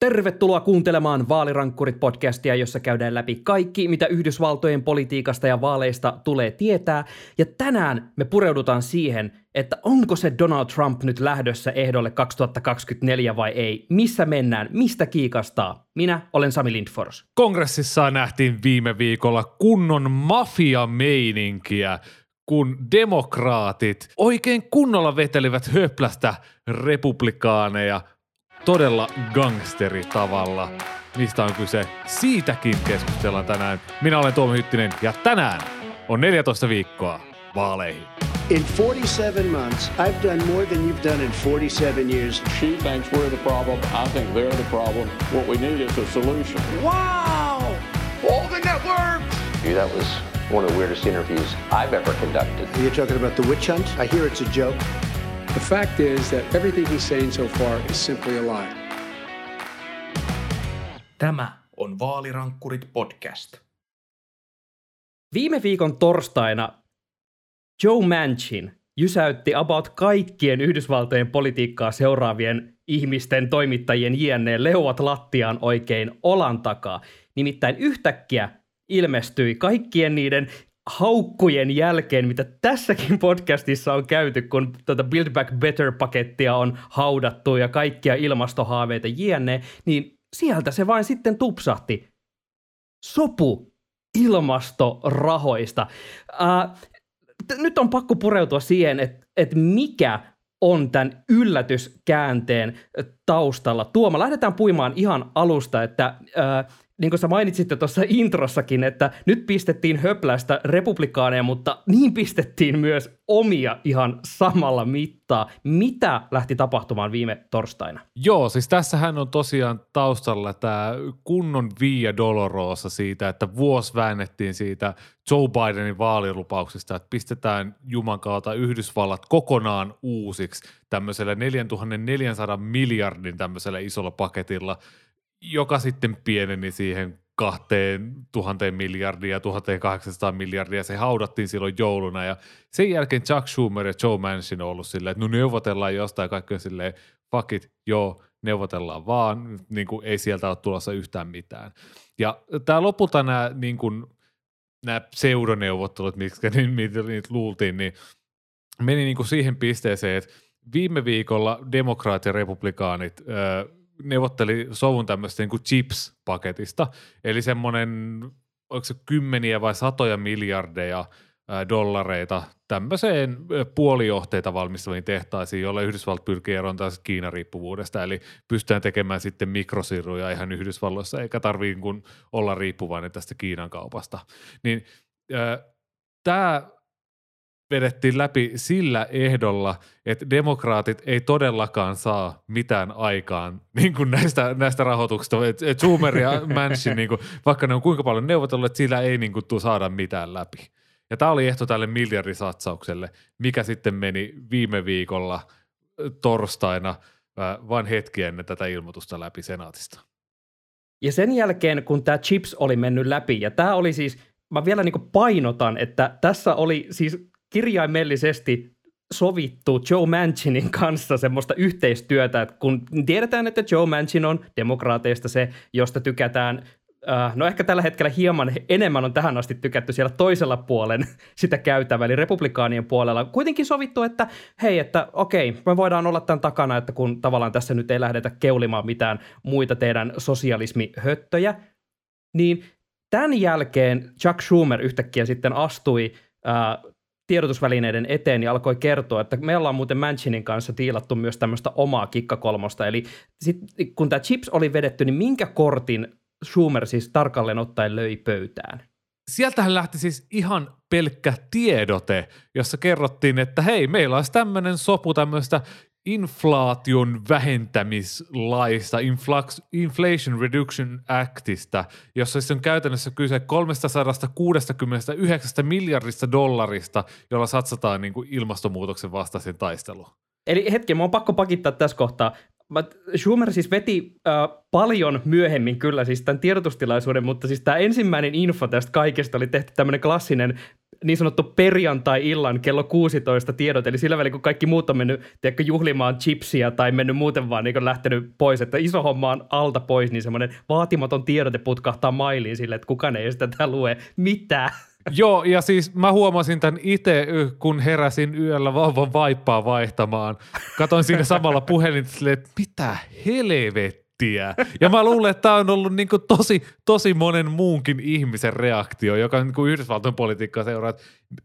Tervetuloa kuuntelemaan Vaalirankkurit-podcastia, jossa käydään läpi kaikki, mitä Yhdysvaltojen politiikasta ja vaaleista tulee tietää. Ja tänään me pureudutaan siihen, että onko se Donald Trump nyt lähdössä ehdolle 2024 vai ei. Missä mennään? Mistä kiikastaa? Minä olen Sami Lindfors. Kongressissa nähtiin viime viikolla kunnon mafia-meininkiä kun demokraatit oikein kunnolla vetelivät höplästä republikaaneja todella gangsteritavalla. Mistä on kyse? Siitäkin keskustellaan tänään. Minä olen Tuomo Hyttinen ja tänään on 14 viikkoa vaaleihin. In 47 months, I've done more than you've done in 47 years. She thinks we're the problem. I think they're the problem. What we need is a solution. Wow! All the networks! That was one of the weirdest interviews I've ever conducted. You're talking about the witch hunt? I hear it's a joke. The fact is that everything he's saying so far is simply a lie. Tämä on Vaalirankkurit podcast. Viime viikon torstaina Joe Manchin jysäytti about kaikkien Yhdysvaltojen politiikkaa seuraavien ihmisten, toimittajien jienneen leuat lattiaan oikein olan takaa. Nimittäin yhtäkkiä ilmestyi kaikkien niiden haukkujen jälkeen, mitä tässäkin podcastissa on käyty, kun tuota Build Back Better-pakettia on haudattu ja kaikkia ilmastohaaveita jne, niin sieltä se vain sitten tupsahti. Sopu ilmastorahoista. Uh, t- nyt on pakko pureutua siihen, että et mikä on tämän yllätyskäänteen taustalla. Tuoma, lähdetään puimaan ihan alusta, että uh, niin kuin sä mainitsitte tuossa introssakin, että nyt pistettiin höplästä republikaaneja, mutta niin pistettiin myös omia ihan samalla mittaa. Mitä lähti tapahtumaan viime torstaina? Joo, siis tässähän on tosiaan taustalla tämä kunnon Via Dolorosa siitä, että vuosi väännettiin siitä Joe Bidenin vaalilupauksista, että pistetään Juman kautta Yhdysvallat kokonaan uusiksi tämmöisellä 4400 miljardin tämmöisellä isolla paketilla – joka sitten pieneni siihen kahteen tuhanteen miljardia ja 1800 miljardia. Se haudattiin silloin jouluna ja sen jälkeen Chuck Schumer ja Joe Manchin on ollut silleen, että no neuvotellaan jostain kaikki on silleen, fuck it, joo, neuvotellaan vaan, niin kuin ei sieltä ole tulossa yhtään mitään. Ja tämä lopulta nämä, niin kuin, nämä pseudoneuvottelut, miksi niitä, niitä luultiin, niin meni niin kuin siihen pisteeseen, että viime viikolla demokraat ja republikaanit öö, neuvotteli sovun tämmöistä niin kuin chips-paketista, eli semmoinen, oliko se kymmeniä vai satoja miljardeja dollareita tämmöiseen puolijohteita valmistaviin tehtaisiin, joilla Yhdysvallat pyrkii eroon taas Kiinan riippuvuudesta, eli pystytään tekemään sitten mikrosiruja ihan Yhdysvalloissa, eikä tarvitse niin olla riippuvainen tästä Kiinan kaupasta. Niin äh, tämä vedettiin läpi sillä ehdolla, että demokraatit ei todellakaan saa mitään aikaan niin kuin näistä, näistä rahoituksista. Et, et Zoomer ja Manchin, niin kuin, vaikka ne on kuinka paljon neuvotellut, että sillä ei niin kuin, tule saada mitään läpi. Ja tämä oli ehto tälle miljardisatsaukselle, mikä sitten meni viime viikolla torstaina vain hetki ennen tätä ilmoitusta läpi senaatista. Ja sen jälkeen, kun tämä chips oli mennyt läpi, ja tämä oli siis, mä vielä niin painotan, että tässä oli siis kirjaimellisesti sovittu Joe Manchinin kanssa semmoista yhteistyötä, että kun tiedetään, että Joe Manchin on demokraateista se, josta tykätään äh, no ehkä tällä hetkellä hieman enemmän on tähän asti tykätty siellä toisella puolen sitä käytävää, eli republikaanien puolella. Kuitenkin sovittu, että hei, että okei, me voidaan olla tämän takana, että kun tavallaan tässä nyt ei lähdetä keulimaan mitään muita teidän sosialismihöttöjä, niin tämän jälkeen Chuck Schumer yhtäkkiä sitten astui äh, tiedotusvälineiden eteen ja alkoi kertoa, että me ollaan muuten Manchinin kanssa tiilattu myös tämmöistä omaa kikkakolmosta. Eli sit, kun tämä chips oli vedetty, niin minkä kortin Schumer siis tarkalleen ottaen löi pöytään? Sieltähän lähti siis ihan pelkkä tiedote, jossa kerrottiin, että hei, meillä olisi tämmöinen sopu tämmöistä inflaation vähentämislaista, Inflation Reduction Actista, jossa siis on käytännössä kyse 369 miljardista dollarista, jolla satsataan niin kuin ilmastonmuutoksen vastaisen taisteluun. Eli hetki, mä on pakko pakittaa tässä kohtaa. Schumer siis veti äh, paljon myöhemmin kyllä siis tämän tiedotustilaisuuden, mutta siis tämä ensimmäinen info tästä kaikesta oli tehty tämmöinen klassinen niin sanottu perjantai-illan kello 16 tiedot, eli sillä välin kun kaikki muut on mennyt tiedätkö, juhlimaan chipsiä tai mennyt muuten vaan niin lähtenyt pois, että iso homma on alta pois, niin semmoinen vaatimaton tiedote putkahtaa mailiin sille, että kukaan ei sitä lue. Mitä? Joo, ja siis mä huomasin tämän itse, kun heräsin yöllä vauvan vaippaa vaihtamaan. Katoin siinä samalla puhelinta että mitä helvettiä. Ja mä luulen, että tämä on ollut niin kuin tosi, tosi monen muunkin ihmisen reaktio, joka niin kuin Yhdysvaltojen politiikkaa seuraa,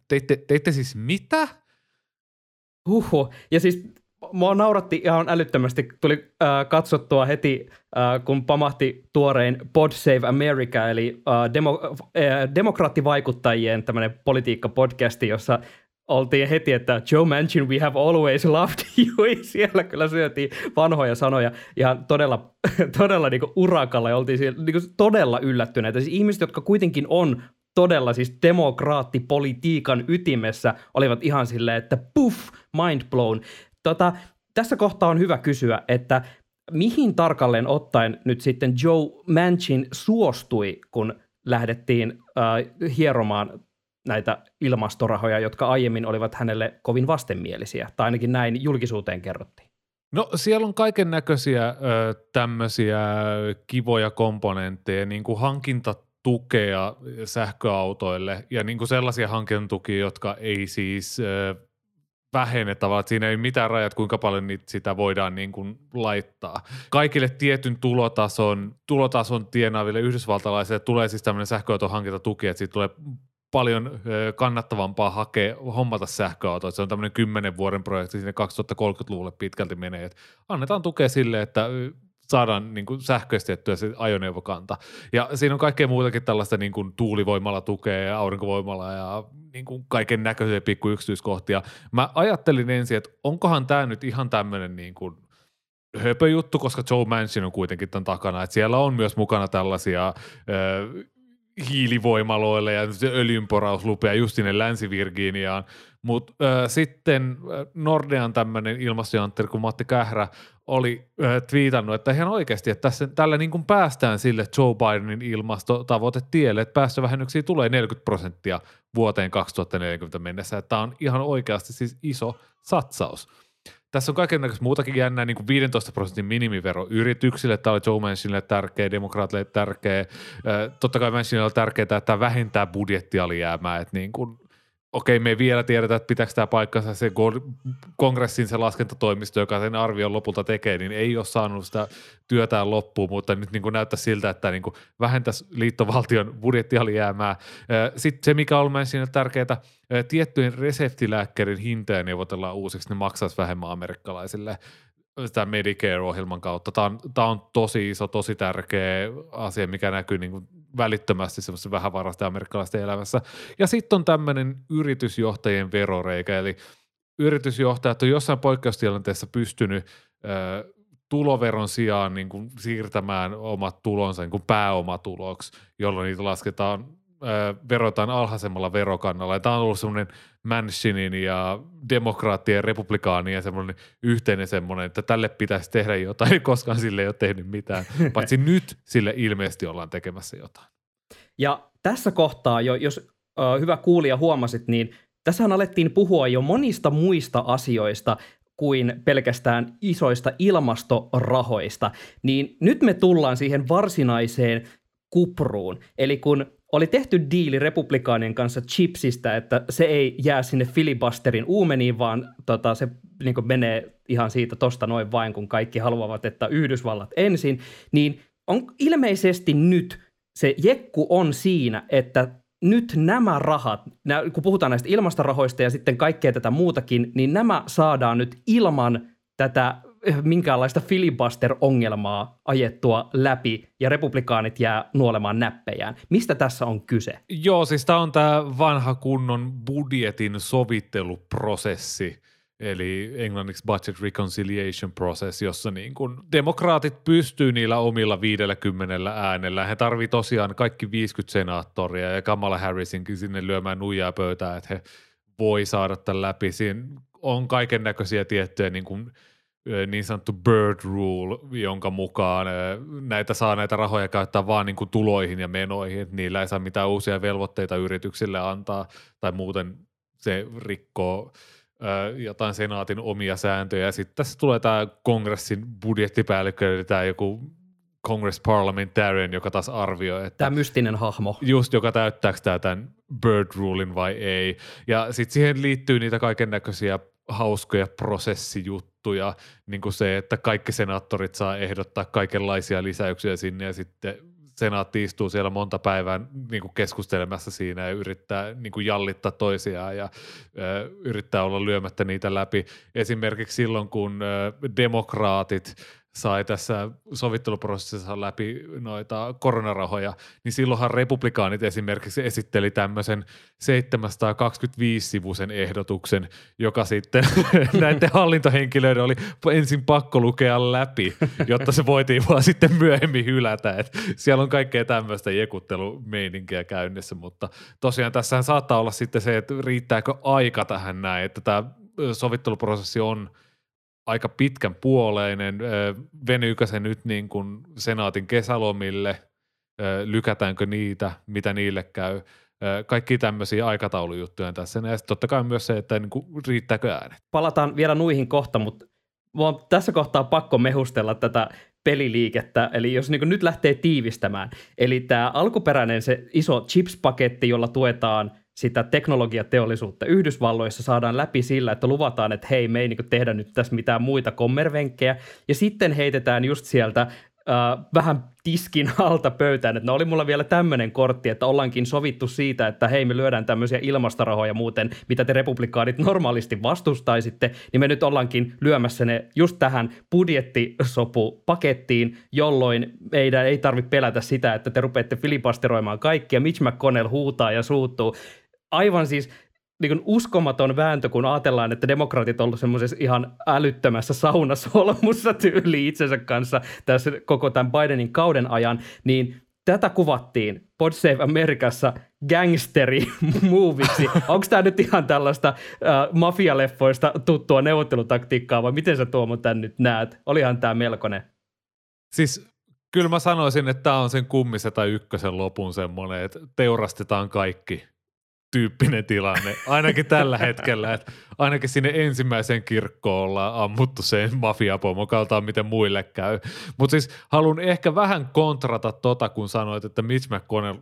teitte, teitte siis mitä? Huhu. Ja siis mua nauratti ihan älyttömästi. Tuli äh, katsottua heti, äh, kun pamahti tuorein Pod Save America, eli äh, demo, äh, demokraattivaikuttajien tämmöinen politiikka-podcasti, jossa oltiin heti, että Joe Manchin, we have always loved you. Siellä kyllä syötiin vanhoja sanoja ihan todella, todella niin urakalla ja oltiin siellä niin todella yllättyneitä. Siis ihmiset, jotka kuitenkin on todella siis demokraattipolitiikan ytimessä, olivat ihan silleen, että puff, mind blown. Tota, tässä kohtaa on hyvä kysyä, että mihin tarkalleen ottaen nyt sitten Joe Manchin suostui, kun lähdettiin äh, hieromaan näitä ilmastorahoja, jotka aiemmin olivat hänelle kovin vastenmielisiä, tai ainakin näin julkisuuteen kerrottiin. No siellä on kaiken näköisiä tämmöisiä kivoja komponentteja, niin kuin hankintatukea sähköautoille ja niin kuin sellaisia hankintatukia, jotka ei siis ö, vähene tavallaan, että siinä ei mitään rajat, kuinka paljon niitä sitä voidaan niin kuin laittaa. Kaikille tietyn tulotason, tulotason tienaaville yhdysvaltalaisille tulee siis tämmöinen sähköauton hankintatuki, että siitä tulee paljon kannattavampaa hakea, hommata sähköautoa. Se on tämmöinen kymmenen vuoden projekti, sinne 2030-luvulle pitkälti menee. Että annetaan tukea sille, että saadaan niin kuin sähköistettyä se ajoneuvokanta. Ja siinä on kaikkea muutakin tällaista niin kuin tuulivoimalla tukea ja aurinkovoimalla ja niin kuin kaiken näköisiä pikku yksityiskohtia. Mä ajattelin ensin, että onkohan tämä nyt ihan tämmöinen niin kuin höpöjuttu, koska Joe Manchin on kuitenkin tämän takana, että siellä on myös mukana tällaisia ö, hiilivoimaloille ja öljynporauslupia just sinne Länsi-Virginiaan, mutta sitten Nordean tämmöinen ilmastojantteri kuin Matti Kährä oli äh, twiitannut, että ihan oikeasti, että tässä, tällä niin kuin päästään sille Joe Bidenin ilmastotavoitetielle, että päästövähennyksiä tulee 40 prosenttia vuoteen 2040 mennessä. Tämä on ihan oikeasti siis iso satsaus. Tässä on kaikenlaista muutakin jännää, niin kuin 15 prosentin minimivero yrityksille. Tämä oli Joe Manchinille tärkeä, demokraatille tärkeä. Totta kai Manchinille on tärkeää, että tämä vähentää budjettialijäämää, että niin kuin okei, me ei vielä tiedetä, että pitääkö tämä paikkansa se kongressin se laskentatoimisto, joka sen arvion lopulta tekee, niin ei ole saanut sitä työtään loppuun, mutta nyt niin kuin näyttää siltä, että niin kuin vähentäisi liittovaltion budjettialijäämää. Sitten se, mikä on siinä tärkeää, tiettyjen reseptilääkkeiden hintoja neuvotellaan uusiksi, ne maksaisi vähemmän amerikkalaisille sitä Medicare-ohjelman kautta. Tämä on, tämä on tosi iso, tosi tärkeä asia, mikä näkyy niin kuin välittömästi semmoisessa vähävaraisten amerikkalaisten elämässä. Ja sitten on tämmöinen yritysjohtajien veroreikä, eli yritysjohtajat on jossain poikkeustilanteessa pystynyt ö, tuloveron sijaan niin kuin siirtämään omat tulonsa niin kuin pääomatuloksi, jolloin niitä lasketaan verotaan alhaisemmalla verokannalla. Ja tämä on ollut semmoinen Manchinin ja demokraattien ja republikaanien semmoinen yhteinen semmoinen, että tälle pitäisi tehdä jotain, koskaan sille ei ole tehnyt mitään, paitsi nyt sille ilmeisesti ollaan tekemässä jotain. Ja tässä kohtaa jo, jos ö, hyvä kuulija huomasit, niin tässä alettiin puhua jo monista muista asioista kuin pelkästään isoista ilmastorahoista, niin nyt me tullaan siihen varsinaiseen kupruun. Eli kun oli tehty diili republikaanien kanssa chipsistä, että se ei jää sinne filibusterin uumeniin, vaan tota, se niin menee ihan siitä tosta noin vain, kun kaikki haluavat, että Yhdysvallat ensin, niin on ilmeisesti nyt se jekku on siinä, että nyt nämä rahat, kun puhutaan näistä ilmastorahoista ja sitten kaikkea tätä muutakin, niin nämä saadaan nyt ilman tätä minkäänlaista filibuster-ongelmaa ajettua läpi ja republikaanit jää nuolemaan näppejään. Mistä tässä on kyse? Joo, siis tämä on tämä vanha kunnon budjetin sovitteluprosessi, eli englanniksi budget reconciliation process, jossa niin kun demokraatit pystyy niillä omilla 50 äänellä. He tarvii tosiaan kaikki 50 senaattoria ja Kamala Harrisinkin sinne lyömään nuijaa pöytään, että he voi saada tämän läpi. Siinä on kaiken näköisiä tiettyjä niin kuin niin sanottu bird rule, jonka mukaan näitä saa näitä rahoja käyttää vaan niin kuin tuloihin ja menoihin, että niillä ei saa mitään uusia velvoitteita yrityksille antaa tai muuten se rikkoo jotain senaatin omia sääntöjä. Sitten tässä tulee tämä kongressin budjettipäällikkö, eli tämä joku Congress Parliamentarian, joka taas arvioi, että... Tämä mystinen hahmo. Just, joka täyttääkö tämä tämän bird rulin vai ei. Ja sitten siihen liittyy niitä kaiken näköisiä hauskoja prosessijuttuja, niin kuin se, että kaikki senaattorit saa ehdottaa kaikenlaisia lisäyksiä sinne ja sitten senaatti istuu siellä monta päivää niin kuin keskustelemassa siinä ja yrittää niin kuin jallittaa toisiaan ja ö, yrittää olla lyömättä niitä läpi. Esimerkiksi silloin, kun ö, demokraatit sai tässä sovitteluprosessissa läpi noita koronarahoja, niin silloinhan republikaanit esimerkiksi esitteli tämmöisen 725-sivuisen ehdotuksen, joka sitten näiden hallintohenkilöiden oli ensin pakko lukea läpi, jotta se voitiin vaan sitten myöhemmin hylätä. Et siellä on kaikkea tämmöistä jekuttelumeininkiä käynnissä, mutta tosiaan tässä saattaa olla sitten se, että riittääkö aika tähän näin, että tämä sovitteluprosessi on – aika pitkän puoleinen. Venyykö se nyt niin kuin senaatin kesälomille? Lykätäänkö niitä? Mitä niille käy? Kaikki tämmöisiä aikataulujuttuja tässä. Ja totta kai myös se, että niin kuin, riittääkö äänet. Palataan vielä nuihin kohta, mutta on tässä kohtaa pakko mehustella tätä peliliikettä, eli jos niin nyt lähtee tiivistämään, eli tämä alkuperäinen se iso chips-paketti, jolla tuetaan – sitä teknologiateollisuutta. Yhdysvalloissa saadaan läpi sillä, että luvataan, että hei, me ei niin tehdä nyt tässä mitään muita kommervenkkejä, ja sitten heitetään just sieltä Uh, vähän tiskin alta pöytään, että no oli mulla vielä tämmöinen kortti, että ollaankin sovittu siitä, että hei me lyödään tämmöisiä ilmastorahoja muuten, mitä te republikaanit normaalisti vastustaisitte, niin me nyt ollaankin lyömässä ne just tähän budjettisopupakettiin, jolloin meidän ei tarvitse pelätä sitä, että te rupeatte filipasteroimaan kaikkia, Mitch McConnell huutaa ja suuttuu, aivan siis niin uskomaton vääntö, kun ajatellaan, että demokraatit on ollut semmoisessa ihan älyttömässä saunasolmussa tyyli itsensä kanssa tässä koko tämän Bidenin kauden ajan, niin tätä kuvattiin Pod Save Amerikassa gangsteri-moviksi. Onko tämä nyt ihan tällaista äh, mafialeffoista tuttua neuvottelutaktiikkaa vai miten sä Tuomo tämän nyt näet? Olihan tämä melkoinen. Siis kyllä mä sanoisin, että tämä on sen kummisen tai ykkösen lopun semmoinen, että teurastetaan kaikki tyyppinen tilanne, ainakin tällä hetkellä, että ainakin sinne ensimmäiseen kirkkoon ollaan ammuttu sen mafiapomo kaltaan, miten muille käy. Mutta siis haluan ehkä vähän kontrata tota, kun sanoit, että Mitch McConnell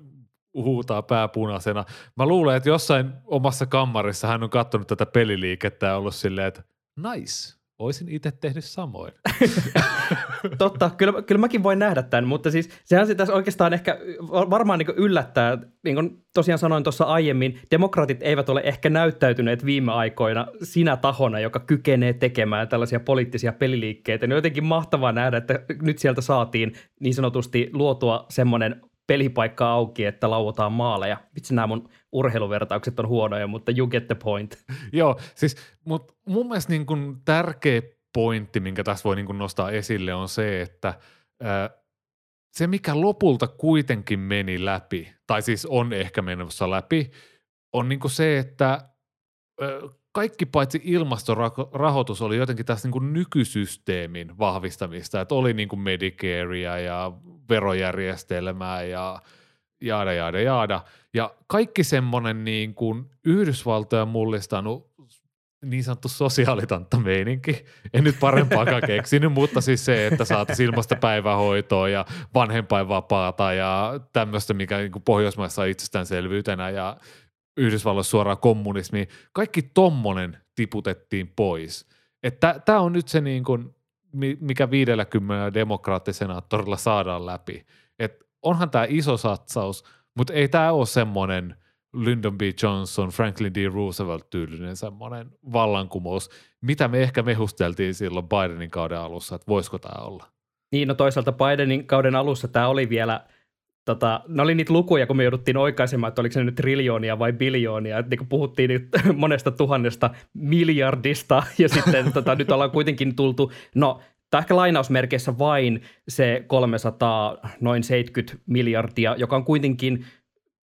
huutaa pääpunaisena. Mä luulen, että jossain omassa kammarissa hän on katsonut tätä peliliikettä ja ollut silleen, että nice, Olisin itse tehnyt samoin. Totta, kyllä, kyllä mäkin voin nähdä tämän, mutta siis sehän se tässä oikeastaan ehkä varmaan niin yllättää, niin kuin tosiaan sanoin tuossa aiemmin, demokraatit eivät ole ehkä näyttäytyneet viime aikoina sinä tahona, joka kykenee tekemään tällaisia poliittisia peliliikkeitä. Niin jotenkin mahtavaa nähdä, että nyt sieltä saatiin niin sanotusti luotua semmoinen pelipaikka auki, että lauotaan maaleja. Vitsi nämä mun urheiluvertaukset on huonoja, mutta you get the point. Joo, siis mut mun mielestä niin kun tärkeä pointti, minkä tässä voi niin kun nostaa esille, on se, että ää, se, mikä lopulta kuitenkin meni läpi, tai siis on ehkä menossa läpi, on niin se, että kaikki paitsi ilmastorahoitus oli jotenkin tässä niin kuin nykysysteemin vahvistamista, että oli niin kuin Medicarea ja verojärjestelmää ja jaada, jaada, jaada. Ja kaikki semmoinen niin kuin Yhdysvaltoja mullistanut niin sanottu sosiaalitantta-meininki. En nyt parempaakaan keksinyt, mutta siis se, että saataisiin ilmasta päivähoitoa ja vanhempainvapaata ja tämmöistä, mikä niin kuin Pohjoismaissa on itsestäänselvyytenä ja Yhdysvalloissa suoraan kommunismi. Kaikki tommonen tiputettiin pois. Tämä on nyt se, niin kuin, mikä 50 demokraattisenaattorilla saadaan läpi. Et onhan tämä iso satsaus, mutta ei tämä ole semmoinen Lyndon B. Johnson, Franklin D. Roosevelt tyylinen semmoinen vallankumous, mitä me ehkä mehusteltiin silloin Bidenin kauden alussa, että voisiko tämä olla. Niin, no toisaalta Bidenin kauden alussa tämä oli vielä – tota, ne oli niitä lukuja, kun me jouduttiin oikaisemaan, että oliko se nyt triljoonia vai biljoonia, että niin puhuttiin nyt monesta tuhannesta miljardista, ja sitten tota, nyt ollaan kuitenkin tultu, no tai ehkä lainausmerkeissä vain se 300, noin 70 miljardia, joka on kuitenkin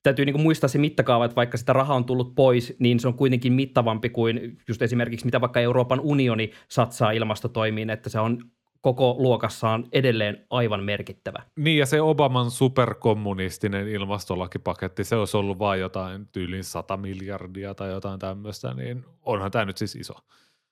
täytyy niin muistaa se mittakaava, että vaikka sitä rahaa on tullut pois, niin se on kuitenkin mittavampi kuin just esimerkiksi mitä vaikka Euroopan unioni satsaa ilmastotoimiin, että se on koko luokassaan edelleen aivan merkittävä. Niin ja se Obaman superkommunistinen ilmastolakipaketti, se olisi ollut vain jotain tyylin 100 miljardia tai jotain tämmöistä, niin onhan tämä nyt siis iso.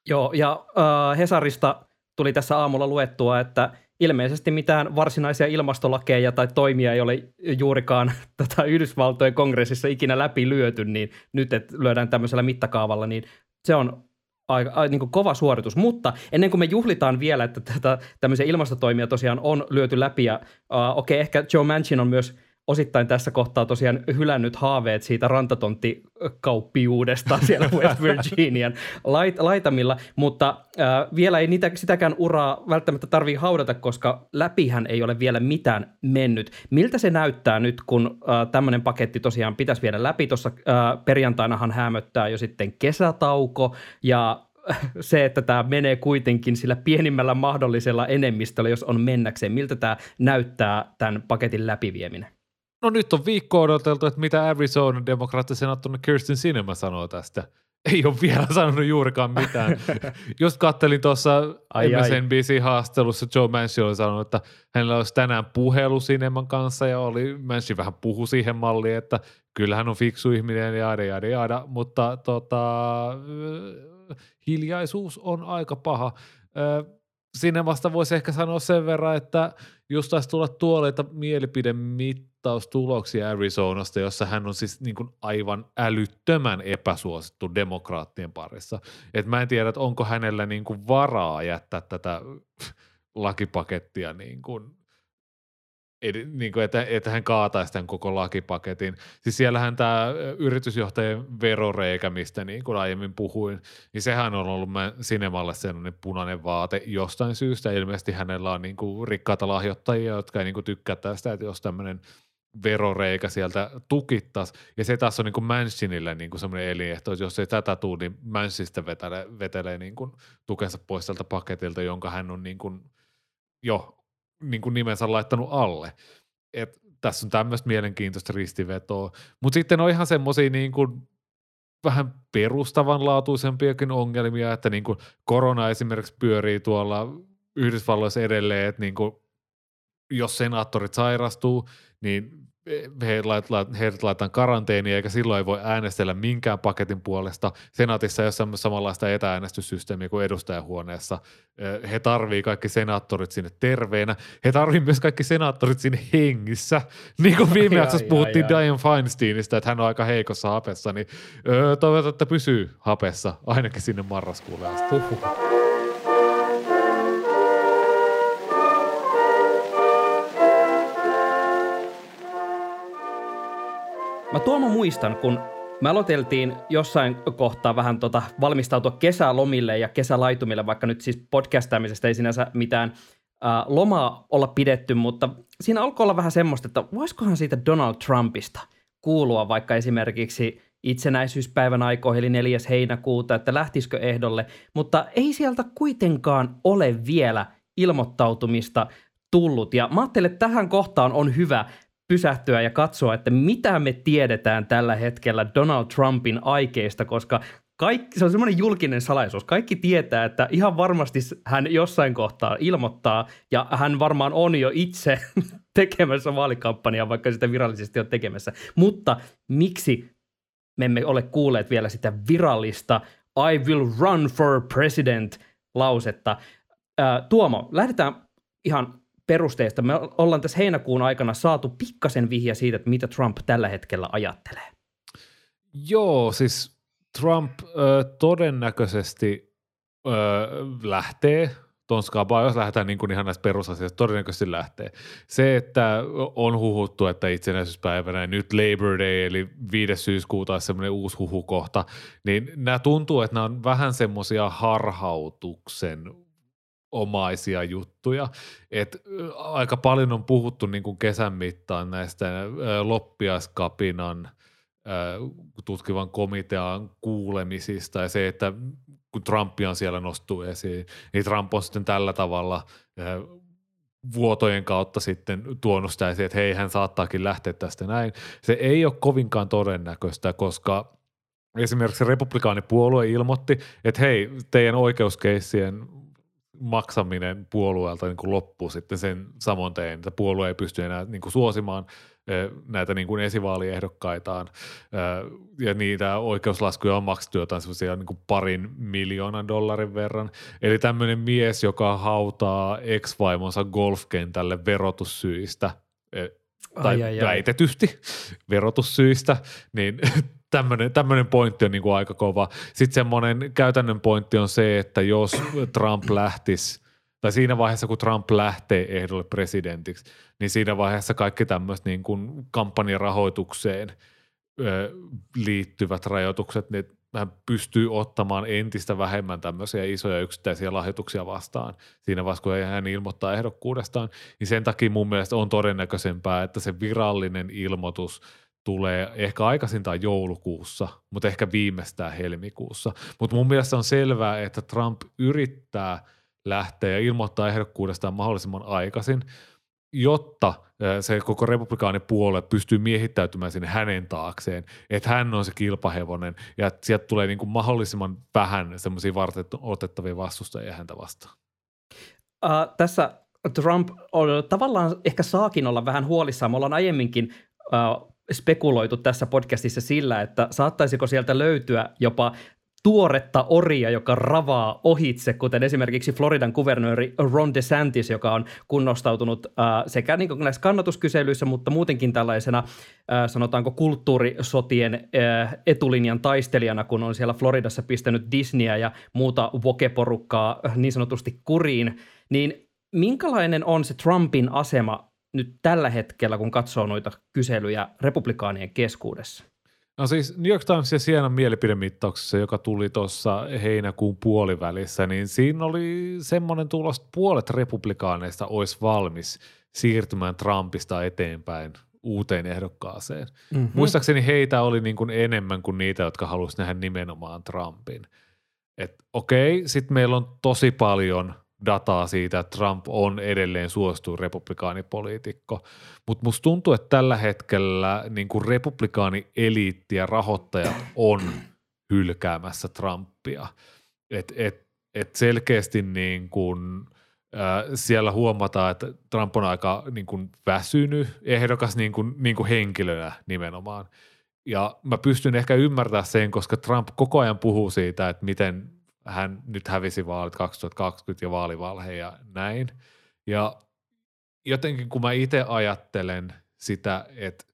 Joo, ja äh, Hesarista tuli tässä aamulla luettua, että ilmeisesti mitään varsinaisia ilmastolakeja tai toimia ei ole juurikaan tätä Yhdysvaltojen kongressissa ikinä läpi lyöty, niin nyt, että lyödään tämmöisellä mittakaavalla, niin se on aika, aika niin kova suoritus. Mutta ennen kuin me juhlitaan vielä, että tätä, tämmöisiä ilmastotoimia tosiaan on lyöty läpi, ja uh, okei, okay, ehkä Joe Manchin on myös osittain tässä kohtaa tosiaan hylännyt haaveet siitä rantatonttikauppiuudesta siellä West Virginian lait, laitamilla, mutta äh, vielä ei niitä, sitäkään uraa välttämättä tarvii haudata, koska läpihän ei ole vielä mitään mennyt. Miltä se näyttää nyt, kun äh, tämmöinen paketti tosiaan pitäisi viedä läpi? Tuossa äh, perjantainahan hämöttää jo sitten kesätauko ja se, että tämä menee kuitenkin sillä pienimmällä mahdollisella enemmistöllä, jos on mennäkseen. Miltä tämä näyttää tämän paketin läpivieminen? No nyt on viikko odoteltu, että mitä Arizona demokraattisenaattori Kirsten Sinema sanoo tästä. Ei ole vielä sanonut juurikaan mitään. Just kattelin tuossa MSNBC-haastattelussa Joe Manchin oli sanonut, että hänellä olisi tänään puhelu Sineman kanssa ja oli, Manchin vähän puhu siihen malliin, että kyllähän on fiksu ihminen ja jaada, jaada, jaada, mutta tota, hiljaisuus on aika paha. Sinemasta voisi ehkä sanoa sen verran, että just taisi tulla tuoleita mielipidemittaustuloksia Arizonasta, jossa hän on siis niin kuin aivan älyttömän epäsuosittu demokraattien parissa. Et mä en tiedä, että onko hänellä niin kuin varaa jättää tätä lakipakettia niin kuin niin kuin, että, että hän kaataisi tämän koko lakipaketin. Siis siellähän tämä yritysjohtajien veroreikä, mistä niin kuin aiemmin puhuin, niin sehän on ollut Sinemalle sellainen punainen vaate jostain syystä. Ilmeisesti hänellä on niin kuin rikkaita lahjoittajia, jotka ei niin kuin tykkää tästä, että jos tämmöinen veroreikä sieltä tukittaisi. Ja se taas on niin kuin Manchinille niin kuin semmoinen elinehto, että jos ei tätä tule, niin Manchinista vetelee, vetelee niin kuin tukensa pois tältä paketilta, jonka hän on niin kuin jo niin kuin nimensä laittanut alle. Et tässä on tämmöistä mielenkiintoista ristivetoa. Mutta sitten on ihan semmoisia niin kuin vähän perustavanlaatuisempiakin ongelmia, että niin kuin korona esimerkiksi pyörii tuolla Yhdysvalloissa edelleen, että niin kuin jos senaattorit sairastuu, niin he lait, heidät laitetaan karanteeniin, eikä silloin ei voi äänestellä minkään paketin puolesta. Senaatissa ei ole samanlaista etääänestyssysteemiä kuin edustajahuoneessa. He tarvii kaikki senaattorit sinne terveenä. He tarvii myös kaikki senaattorit sinne hengissä. Niin kuin viime jaksossa puhuttiin ai, Diane Feinsteinista, että hän on aika heikossa hapessa, niin toivotaan, että pysyy hapessa ainakin sinne marraskuulle asti. Uhuh. Muistan, kun me aloiteltiin jossain kohtaa vähän tota valmistautua kesälomille ja kesälaitumille, vaikka nyt siis podcastaamisesta ei sinänsä mitään äh, lomaa olla pidetty, mutta siinä alkoi olla vähän semmoista, että voisikohan siitä Donald Trumpista kuulua vaikka esimerkiksi itsenäisyyspäivän aikoihin, eli 4. heinäkuuta, että lähtisikö ehdolle, mutta ei sieltä kuitenkaan ole vielä ilmoittautumista tullut. Ja mä ajattelin, että tähän kohtaan on hyvä pysähtyä ja katsoa, että mitä me tiedetään tällä hetkellä Donald Trumpin aikeista, koska kaikki, se on semmoinen julkinen salaisuus. Kaikki tietää, että ihan varmasti hän jossain kohtaa ilmoittaa, ja hän varmaan on jo itse tekemässä vaalikampanjaa, vaikka sitä virallisesti on tekemässä. Mutta miksi me emme ole kuulleet vielä sitä virallista I will run for president lausetta? Tuomo, lähdetään ihan perusteista. Me ollaan tässä heinäkuun aikana saatu pikkasen vihja siitä, että mitä Trump tällä hetkellä ajattelee. Joo, siis Trump ö, todennäköisesti ö, lähtee tuon skabaan, jos lähdetään niin kuin ihan näistä perusasioista, todennäköisesti lähtee. Se, että on huhuttu, että itsenäisyyspäivänä nyt Labor Day, eli 5. syyskuuta on semmoinen uusi huhukohta, niin nämä tuntuu, että nämä on vähän semmoisia harhautuksen omaisia juttuja. Et aika paljon on puhuttu niin kuin kesän mittaan näistä loppiaskapinan tutkivan komitean kuulemisista ja se, että kun Trump on siellä nostuu esiin, niin Trump on sitten tällä tavalla vuotojen kautta sitten tuonut sitä esiin, että hei, hän saattaakin lähteä tästä näin. Se ei ole kovinkaan todennäköistä, koska esimerkiksi republikaanipuolue ilmoitti, että hei, teidän oikeuskeissien maksaminen puolueelta niin kuin loppuu sitten sen samoin tein, että puolue ei pysty enää niin kuin suosimaan näitä niin kuin esivaaliehdokaitaan ja niitä oikeuslaskuja on maksettu jotain semmoisia niin kuin parin miljoonan dollarin verran. Eli tämmöinen mies, joka hautaa ex-vaimonsa golfkentälle verotussyistä, tai ai, ai, ai. väitetysti verotussyistä, niin tämmöinen, tämmöinen pointti on niin kuin aika kova. Sitten semmoinen käytännön pointti on se, että jos Trump lähtisi, tai siinä vaiheessa kun Trump lähtee ehdolle presidentiksi, niin siinä vaiheessa kaikki tämmöiset niin kuin kampanjarahoitukseen ö, liittyvät rajoitukset, niin hän pystyy ottamaan entistä vähemmän tämmöisiä isoja yksittäisiä lahjoituksia vastaan siinä vaiheessa, kun hän ilmoittaa ehdokkuudestaan, niin sen takia mun mielestä on todennäköisempää, että se virallinen ilmoitus – tulee ehkä aikaisintaan joulukuussa, mutta ehkä viimeistään helmikuussa. Mutta mun mielestä on selvää, että Trump yrittää lähteä ja ilmoittaa ehdokkuudestaan mahdollisimman aikaisin, jotta se koko republikaanipuolue pystyy miehittäytymään sinne hänen taakseen, että hän on se kilpahevonen ja että sieltä tulee niin kuin mahdollisimman vähän semmoisia otettavia vastustajia häntä vastaan. Uh, tässä Trump on, tavallaan ehkä saakin olla vähän huolissaan. Me ollaan aiemminkin uh, spekuloitu tässä podcastissa sillä, että saattaisiko sieltä löytyä jopa tuoretta oria, joka ravaa ohitse, kuten esimerkiksi Floridan kuvernööri Ron DeSantis, joka on kunnostautunut äh, sekä niin näissä kannatuskyselyissä, mutta muutenkin tällaisena, äh, sanotaanko kulttuurisotien äh, etulinjan taistelijana, kun on siellä Floridassa pistänyt Disneyä ja muuta vokeporukkaa niin sanotusti kuriin, niin minkälainen on se Trumpin asema nyt tällä hetkellä, kun katsoo noita kyselyjä republikaanien keskuudessa? No siis New York Timesin Sienan mielipidemittauksessa, joka tuli tuossa heinäkuun puolivälissä, niin siinä oli semmoinen tulos, että puolet republikaaneista olisi valmis siirtymään Trumpista eteenpäin uuteen ehdokkaaseen. Mm-hmm. Muistaakseni heitä oli niin kuin enemmän kuin niitä, jotka halusivat nähdä nimenomaan Trumpin. Et okei, sitten meillä on tosi paljon – dataa siitä, että Trump on edelleen suosituin republikaanipoliitikko. Mutta musta tuntuu, että tällä hetkellä niin kuin republikaani-eliitti ja rahoittajat on hylkäämässä Trumpia. Et, et, et selkeästi niin kuin, äh, siellä huomataan, että Trump on aika niin kuin väsynyt ehdokas niin kuin, niin kuin henkilönä nimenomaan. Ja mä pystyn ehkä ymmärtämään sen, koska Trump koko ajan puhuu siitä, että miten hän nyt hävisi vaalit 2020 ja vaalivalhe ja näin. Ja jotenkin kun mä itse ajattelen sitä, että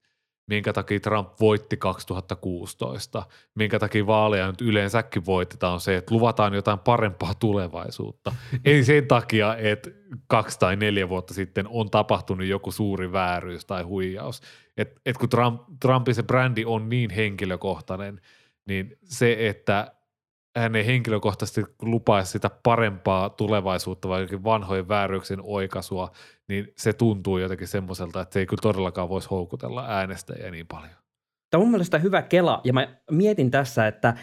minkä takia Trump voitti 2016, minkä takia vaaleja nyt yleensäkin voitetaan, on se, että luvataan jotain parempaa tulevaisuutta. Ei sen takia, että kaksi tai neljä vuotta sitten on tapahtunut joku suuri vääryys tai huijaus. Et, et kun Trump, Trumpin se brändi on niin henkilökohtainen, niin se, että hän ei henkilökohtaisesti lupaisi sitä parempaa tulevaisuutta vai jokin vanhojen vääryyksien oikaisua, niin se tuntuu jotenkin semmoiselta, että se ei kyllä todellakaan voisi houkutella äänestäjiä niin paljon. Tämä on mun mielestä hyvä kela, ja mä mietin tässä, että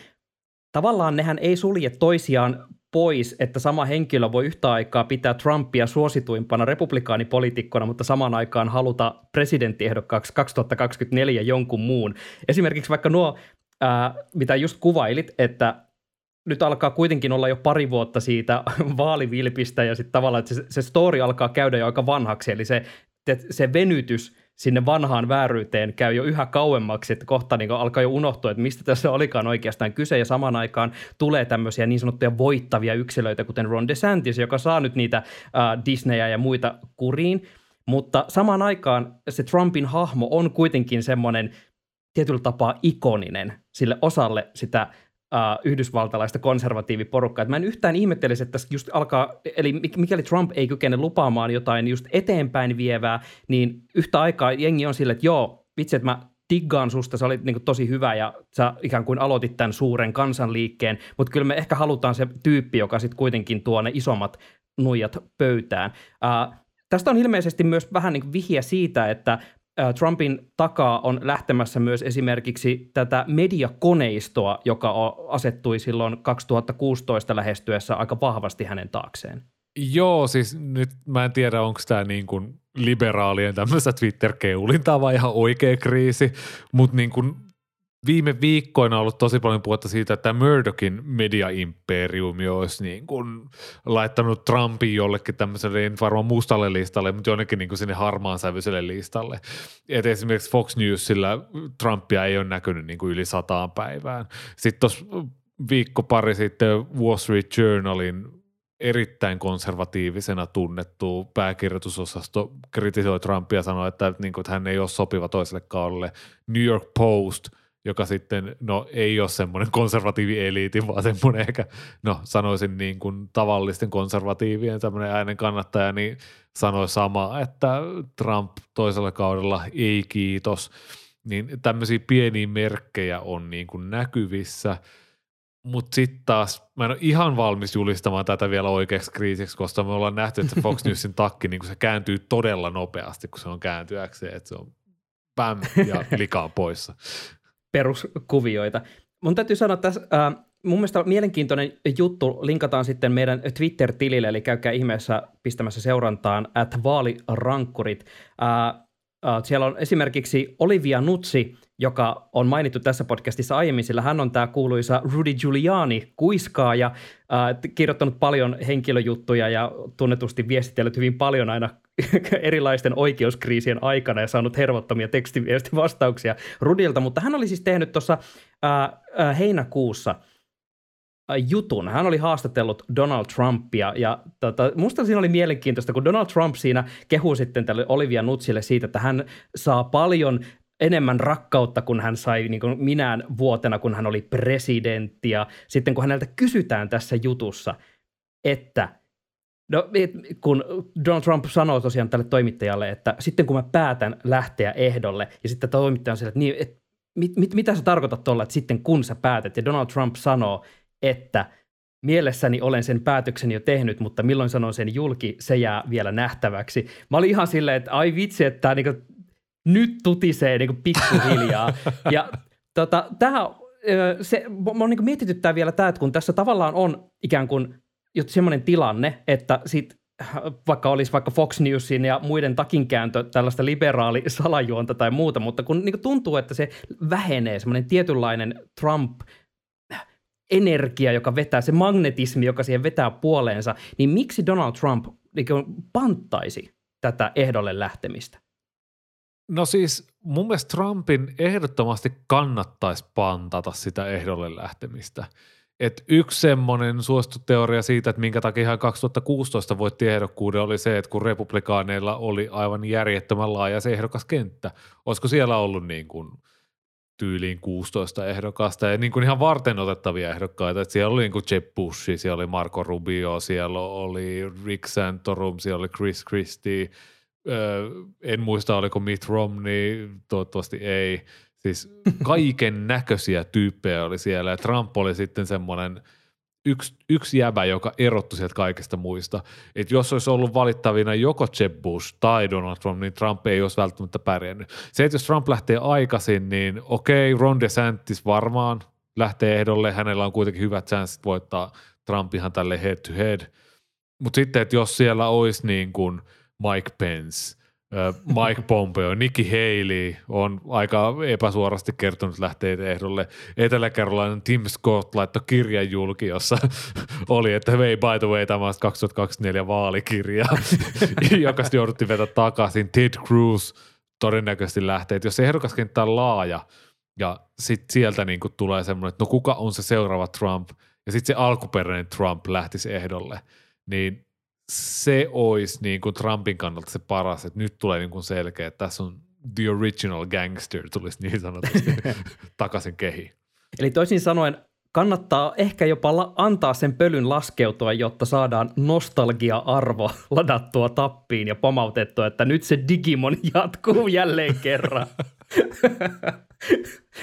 tavallaan nehän ei sulje toisiaan pois, että sama henkilö voi yhtä aikaa pitää Trumpia suosituimpana republikaanipolitiikkona, mutta samaan aikaan haluta presidenttiehdokkaaksi 2024 jonkun muun. Esimerkiksi vaikka nuo, ää, mitä just kuvailit, että nyt alkaa kuitenkin olla jo pari vuotta siitä vaalivilpistä ja sitten tavallaan, että se, se story alkaa käydä jo aika vanhaksi, eli se, se venytys sinne vanhaan vääryyteen käy jo yhä kauemmaksi, että kohta niin alkaa jo unohtua, että mistä tässä olikaan oikeastaan kyse, ja samaan aikaan tulee tämmöisiä niin sanottuja voittavia yksilöitä, kuten Ron DeSantis, joka saa nyt niitä uh, Disneyä ja muita kuriin, mutta samaan aikaan se Trumpin hahmo on kuitenkin semmoinen tietyllä tapaa ikoninen sille osalle sitä uh, yhdysvaltalaista konservatiiviporukkaa. Et mä en yhtään ihmettelisi, että tässä just alkaa, eli mikäli Trump ei kykene lupaamaan jotain just eteenpäin vievää, niin yhtä aikaa jengi on sille, että joo, vitsi, että mä diggaan susta, sä olit niin tosi hyvä ja sä ikään kuin aloitit tämän suuren kansanliikkeen, mutta kyllä me ehkä halutaan se tyyppi, joka sitten kuitenkin tuo ne isommat nuijat pöytään. Uh, tästä on ilmeisesti myös vähän niin vihje siitä, että Trumpin takaa on lähtemässä myös esimerkiksi tätä mediakoneistoa, joka asettui silloin 2016 lähestyessä aika vahvasti hänen taakseen. Joo, siis nyt mä en tiedä, onko tämä niin kuin liberaalien tämmöistä Twitter-keulintaa vai ihan oikea kriisi, mutta niin kuin viime viikkoina ollut tosi paljon puhetta siitä, että Murdochin media-imperiumi olisi niin kuin laittanut Trumpin jollekin tämmöiselle, en varmaan mustalle listalle, mutta jonnekin niin kuin sinne harmaan sävyiselle listalle. Et esimerkiksi Fox Newsilla Trumpia ei ole näkynyt niin kuin yli sataan päivään. Sitten tuossa viikko pari sitten Wall Street Journalin erittäin konservatiivisena tunnettu pääkirjoitusosasto kritisoi Trumpia ja sanoi, että, niin kuin, että hän ei ole sopiva toiselle kaudelle. New York Post – joka sitten, no ei ole semmoinen konservatiivi-eliitti, vaan semmoinen ehkä, no sanoisin niin kuin tavallisten konservatiivien tämmöinen äänen kannattaja, niin sanoi samaa, että Trump toisella kaudella ei kiitos. Niin tämmöisiä pieniä merkkejä on niin kuin näkyvissä, mutta sitten taas mä en ole ihan valmis julistamaan tätä vielä oikeaksi kriisiksi, koska me ollaan nähty, että Fox Newsin takki niin se kääntyy todella nopeasti, kun se on kääntyäkseen, että se on bam ja likaa poissa peruskuvioita. Mun täytyy sanoa, tässä, äh, mun mielestä mielenkiintoinen juttu linkataan sitten meidän Twitter-tilille, eli käykää ihmeessä pistämässä seurantaan at vaalirankkurit. Äh, äh, siellä on esimerkiksi Olivia Nutsi, joka on mainittu tässä podcastissa aiemmin, sillä hän on tämä kuuluisa Rudy Giuliani kuiskaaja, äh, kirjoittanut paljon henkilöjuttuja ja tunnetusti viestitellyt hyvin paljon aina erilaisten oikeuskriisien aikana ja saanut hervottomia tekstiviestivastauksia Rudilta, mutta hän oli siis tehnyt tuossa heinäkuussa jutun. Hän oli haastatellut Donald Trumpia ja tota, musta siinä oli mielenkiintoista, kun Donald Trump siinä kehuu sitten tälle Olivia Nutsille siitä, että hän saa paljon enemmän rakkautta, kun hän sai niin kuin minään vuotena, kun hän oli presidentti. Ja sitten kun häneltä kysytään tässä jutussa, että No, kun Donald Trump sanoo tosiaan tälle toimittajalle, että sitten kun mä päätän lähteä ehdolle, ja sitten toimittaja on sillä, että, niin, että mit, mit, mitä sä tarkoitat tuolla, että sitten kun sä päätät, ja Donald Trump sanoo, että mielessäni olen sen päätöksen jo tehnyt, mutta milloin sanon sen julki, se jää vielä nähtäväksi. Mä olin ihan silleen, että ai vitsi, että tämä niinku, nyt tutisee niinku pikkuhiljaa. ja tota, tämä, se, mä oon niinku mietityttää vielä tämä, että kun tässä tavallaan on ikään kuin semmoinen tilanne, että sit vaikka olisi vaikka Fox Newsin ja muiden takinkääntö tällaista liberaali salajuonta tai muuta, mutta kun niin tuntuu, että se vähenee, semmoinen tietynlainen Trump energia, joka vetää, se magnetismi, joka siihen vetää puoleensa, niin miksi Donald Trump niin panttaisi tätä ehdolle lähtemistä? No siis mun mielestä Trumpin ehdottomasti kannattaisi pantata sitä ehdolle lähtemistä – et yksi semmoinen suosittu teoria siitä, että minkä takia ihan 2016 voitti ehdokkuuden, oli se, että kun republikaaneilla oli aivan järjettömän laaja se ehdokaskenttä. Olisiko siellä ollut niin kuin tyyliin 16 ehdokasta ja niin kuin ihan varten otettavia ehdokkaita. Että siellä oli niin kuin Jeb Bush, siellä oli Marco Rubio, siellä oli Rick Santorum, siellä oli Chris Christie. Öö, en muista, oliko Mitt Romney, toivottavasti ei – Siis kaiken näköisiä tyyppejä oli siellä ja Trump oli sitten semmoinen yksi, yksi jäbä, joka erottui sieltä kaikista muista. Että jos olisi ollut valittavina joko Jeb Bush tai Donald Trump, niin Trump ei olisi välttämättä pärjännyt. Se, että jos Trump lähtee aikaisin, niin okei, Ron DeSantis varmaan lähtee ehdolle. Hänellä on kuitenkin hyvät chanssit voittaa Trump ihan tälle head to head. Mutta sitten, että jos siellä olisi niin kuin Mike Pence – Mike Pompeo, Nikki Haley on aika epäsuorasti kertonut lähteä ehdolle. etelä Tim Scott laittoi kirjan julki, jossa oli, että hei by the way, tämä on 2024 vaalikirja, joka jouduttiin vetää takaisin. Ted Cruz todennäköisesti lähtee. Et jos ehdokaskenttä on laaja ja sitten sieltä niinku tulee semmoinen, että no kuka on se seuraava Trump ja sitten se alkuperäinen Trump lähtisi ehdolle, niin se olisi niin kuin Trumpin kannalta se paras, että nyt tulee niin kuin selkeä, että tässä on the original gangster tulisi niin sanotusti takaisin kehi. Eli toisin sanoen kannattaa ehkä jopa antaa sen pölyn laskeutua, jotta saadaan nostalgia-arvo ladattua tappiin ja pomautettua, että nyt se Digimon jatkuu jälleen kerran.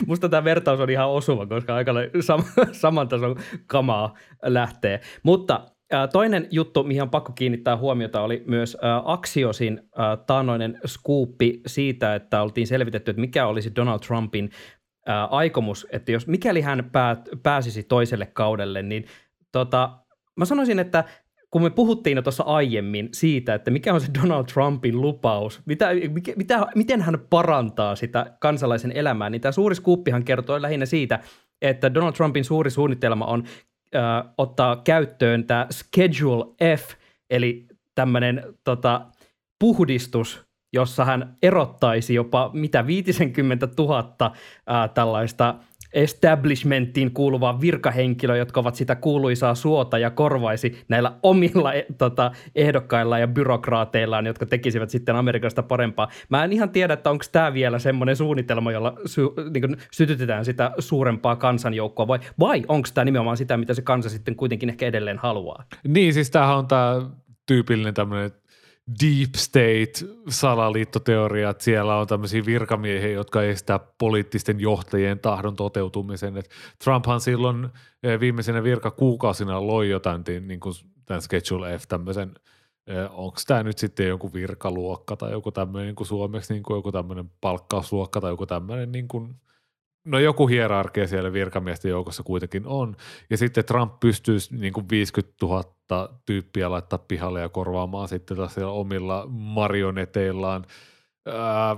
Musta tämä vertaus on ihan osuva, koska aika sam- saman tason kamaa lähtee. Mutta Toinen juttu, mihin on pakko kiinnittää huomiota, oli myös Axiosin taannoinen skuuppi siitä, että oltiin selvitetty, että mikä olisi Donald Trumpin aikomus, että jos mikäli hän päät, pääsisi toiselle kaudelle, niin tota, mä sanoisin, että kun me puhuttiin jo tuossa aiemmin siitä, että mikä on se Donald Trumpin lupaus, mitä, mikä, mitä, miten hän parantaa sitä kansalaisen elämää, niin tämä suuri skuuppihan kertoo lähinnä siitä, että Donald Trumpin suuri suunnitelma on äh, ottaa käyttöön tämä Schedule F, eli tämmöinen tota, puhdistus, jossa hän erottaisi jopa mitä 50 000 ää, tällaista establishmenttiin kuuluvaa virkahenkilöä, jotka ovat sitä kuuluisaa suota ja korvaisi näillä omilla e, tota, ehdokkailla ja byrokraateillaan, jotka tekisivät sitten Amerikasta parempaa. Mä en ihan tiedä, että onko tämä vielä semmoinen suunnitelma, jolla sy, niin sytytetään sitä suurempaa kansanjoukkoa, vai, vai onko tämä nimenomaan sitä, mitä se kansa sitten kuitenkin ehkä edelleen haluaa? Niin, siis tämähän on tämä tyypillinen tämmöinen deep state salaliittoteoriat, siellä on tämmöisiä virkamiehiä, jotka estää poliittisten johtajien tahdon toteutumisen. Et Trumphan silloin eh, viimeisenä virkakuukausina loi jotain niin kuin tämän Schedule F tämmöisen, eh, onko tämä nyt sitten joku virkaluokka tai joku tämmöinen niin kuin suomeksi niin kuin joku tämmöinen palkkausluokka tai joku tämmöinen niin kuin – no joku hierarkia siellä virkamiesten joukossa kuitenkin on. Ja sitten Trump pystyy niin kuin 50 000 tyyppiä laittaa pihalle ja korvaamaan sitten siellä omilla marioneteillaan. Ää,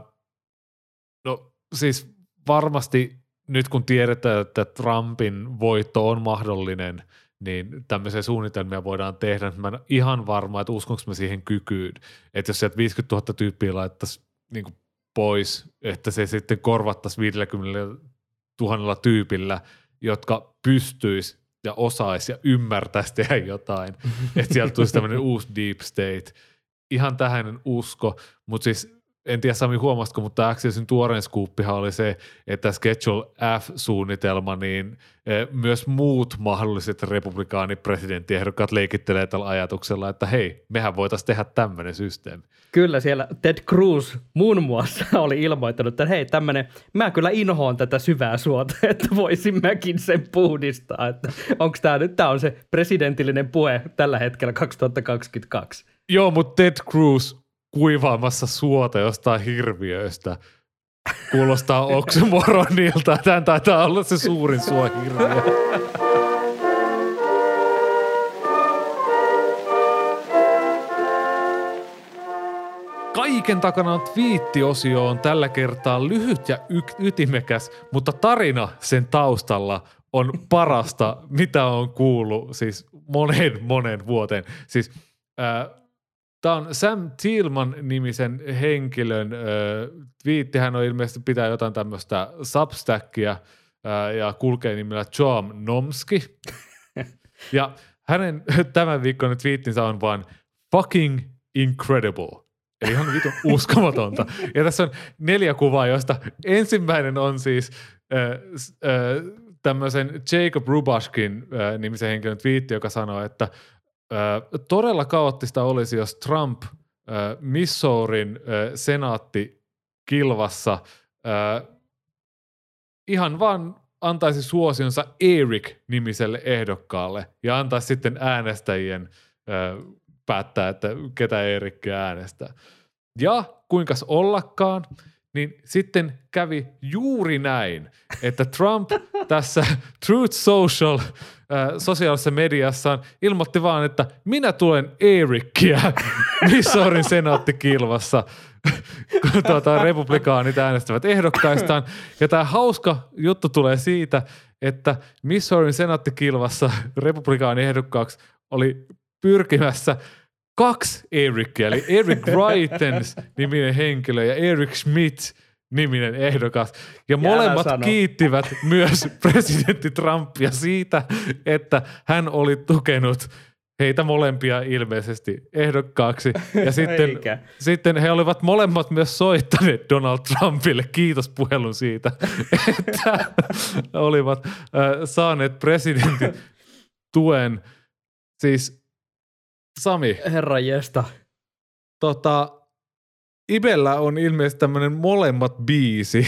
no siis varmasti nyt kun tiedetään, että Trumpin voitto on mahdollinen, niin tämmöisiä suunnitelmia voidaan tehdä. Mä en ihan varma, että uskonko mä siihen kykyyn, että jos sieltä 50 000 tyyppiä laittaisi niin pois, että se sitten korvattaisi 50 tuhannella tyypillä, jotka pystyis ja osais ja ymmärtäisi tehdä jotain. että sieltä tulisi tämmöinen uusi deep state. Ihan tähän usko, mutta siis en tiedä Sami huomasiko, mutta Axialsin tuoreen skuuppihan oli se, että Schedule F-suunnitelma, niin e, myös muut mahdolliset republikaanipresidenttiehdokkaat leikittelee tällä ajatuksella, että hei, mehän voitaisiin tehdä tämmöinen systeemi. Kyllä, siellä Ted Cruz muun muassa oli ilmoittanut, että hei, tämmöinen, mä kyllä inhoon tätä syvää suota, että voisin mäkin sen puhdistaa, että onko tämä nyt, tämä on se presidentillinen puhe tällä hetkellä 2022. Joo, mutta Ted Cruz kuivaamassa suota jostain hirviöistä. Kuulostaa oksymoronilta. Tämä taitaa olla se suurin suohirviö. Kaiken takana on twiittiosio on tällä kertaa lyhyt ja y- ytimekäs, mutta tarina sen taustalla on parasta, mitä on kuullut siis monen monen vuoteen. Siis äh, Tämä on Sam Thielman nimisen henkilön äh, twiittihän on ilmeisesti pitää jotain tämmöistä substackia ja kulkee nimellä Joam Nomski. ja hänen tämän viikon twiittinsä on vain fucking incredible. Eli ihan vitun uskomatonta. Ja tässä on neljä kuvaa, joista ensimmäinen on siis äh, äh, tämmöisen Jacob Rubashkin äh, nimisen henkilön twiitti, joka sanoo, että todella kaoottista olisi, jos Trump Missourin senaatti kilvassa ihan vaan antaisi suosionsa Eric-nimiselle ehdokkaalle ja antaisi sitten äänestäjien päättää, että ketä Erikkiä äänestää. Ja kuinkas ollakaan, niin sitten kävi juuri näin, että Trump tässä Truth Social äh, sosiaalisessa mediassaan ilmoitti vaan, että minä tuen Erikkiä Missourin senaattikilvassa, kun tuota, republikaanit äänestävät ehdokkaistaan. Ja tämä hauska juttu tulee siitä, että Missourin senaattikilvassa republikaaniehdokkaaksi oli pyrkimässä – kaksi Erickia, eli Eric Wrightens niminen henkilö ja Eric Schmidt niminen ehdokas. Ja molemmat kiittivät myös presidentti Trumpia siitä, että hän oli tukenut heitä molempia ilmeisesti ehdokkaaksi. Ja sitten, sitten he olivat molemmat myös soittaneet Donald Trumpille kiitospuhelun siitä, että olivat äh, saaneet presidentin tuen. Siis Sami. Herra jesta. Tota, Ibellä on ilmeisesti tämmöinen molemmat biisi,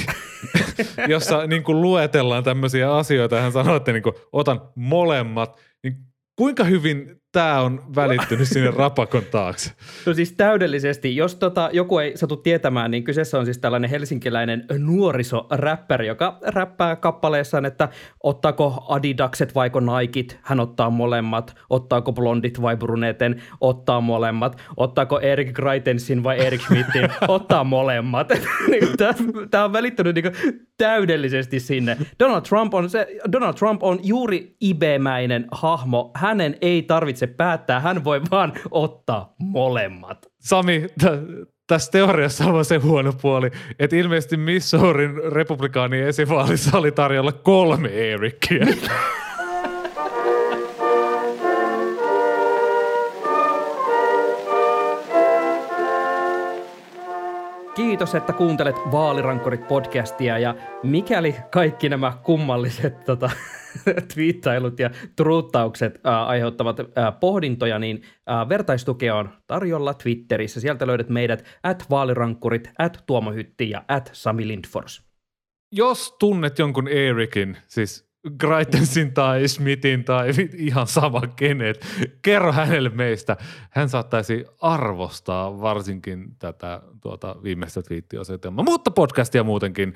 jossa niin kuin luetellaan tämmöisiä asioita. Hän sanoo, että niin kuin, otan molemmat. Niin kuinka hyvin tämä on välittynyt sinne rapakon taakse. No siis täydellisesti. Jos tota, joku ei satu tietämään, niin kyseessä on siis tällainen helsinkiläinen nuorisoräppäri, joka räppää kappaleessaan, että ottaako Adidakset vaiko Nikit, hän ottaa molemmat, ottaako blondit vai bruneten, ottaa molemmat, ottaako Erik Greitensin vai Erik Schmidtin, ottaa molemmat. Tämä on välittynyt niin täydellisesti sinne. Donald Trump on, se, Donald Trump on juuri ibemäinen hahmo. Hänen ei tarvitse päättää, hän voi vaan ottaa molemmat. Sami, t- tässä teoriassa on se huono puoli, että ilmeisesti Missourin republikaanien esivaalissa oli tarjolla kolme Erikkiä. Kiitos, että kuuntelet Vaalirankkorit podcastia ja mikäli kaikki nämä kummalliset tota, twiittailut ja truuttaukset äh, aiheuttavat äh, pohdintoja, niin äh, vertaistukea on tarjolla Twitterissä. Sieltä löydät meidät at vaalirankkurit, at Tuomohytti ja at Sami Lindfors. Jos tunnet jonkun Erikin, siis Greitensin tai Smithin tai ihan sama kenet, kerro hänelle meistä. Hän saattaisi arvostaa varsinkin tätä tuota, viimeistä twiittiosetelmaa, mutta podcastia muutenkin.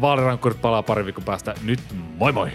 Vaalirankkurit palaa pari viikon päästä. Nyt moi moi!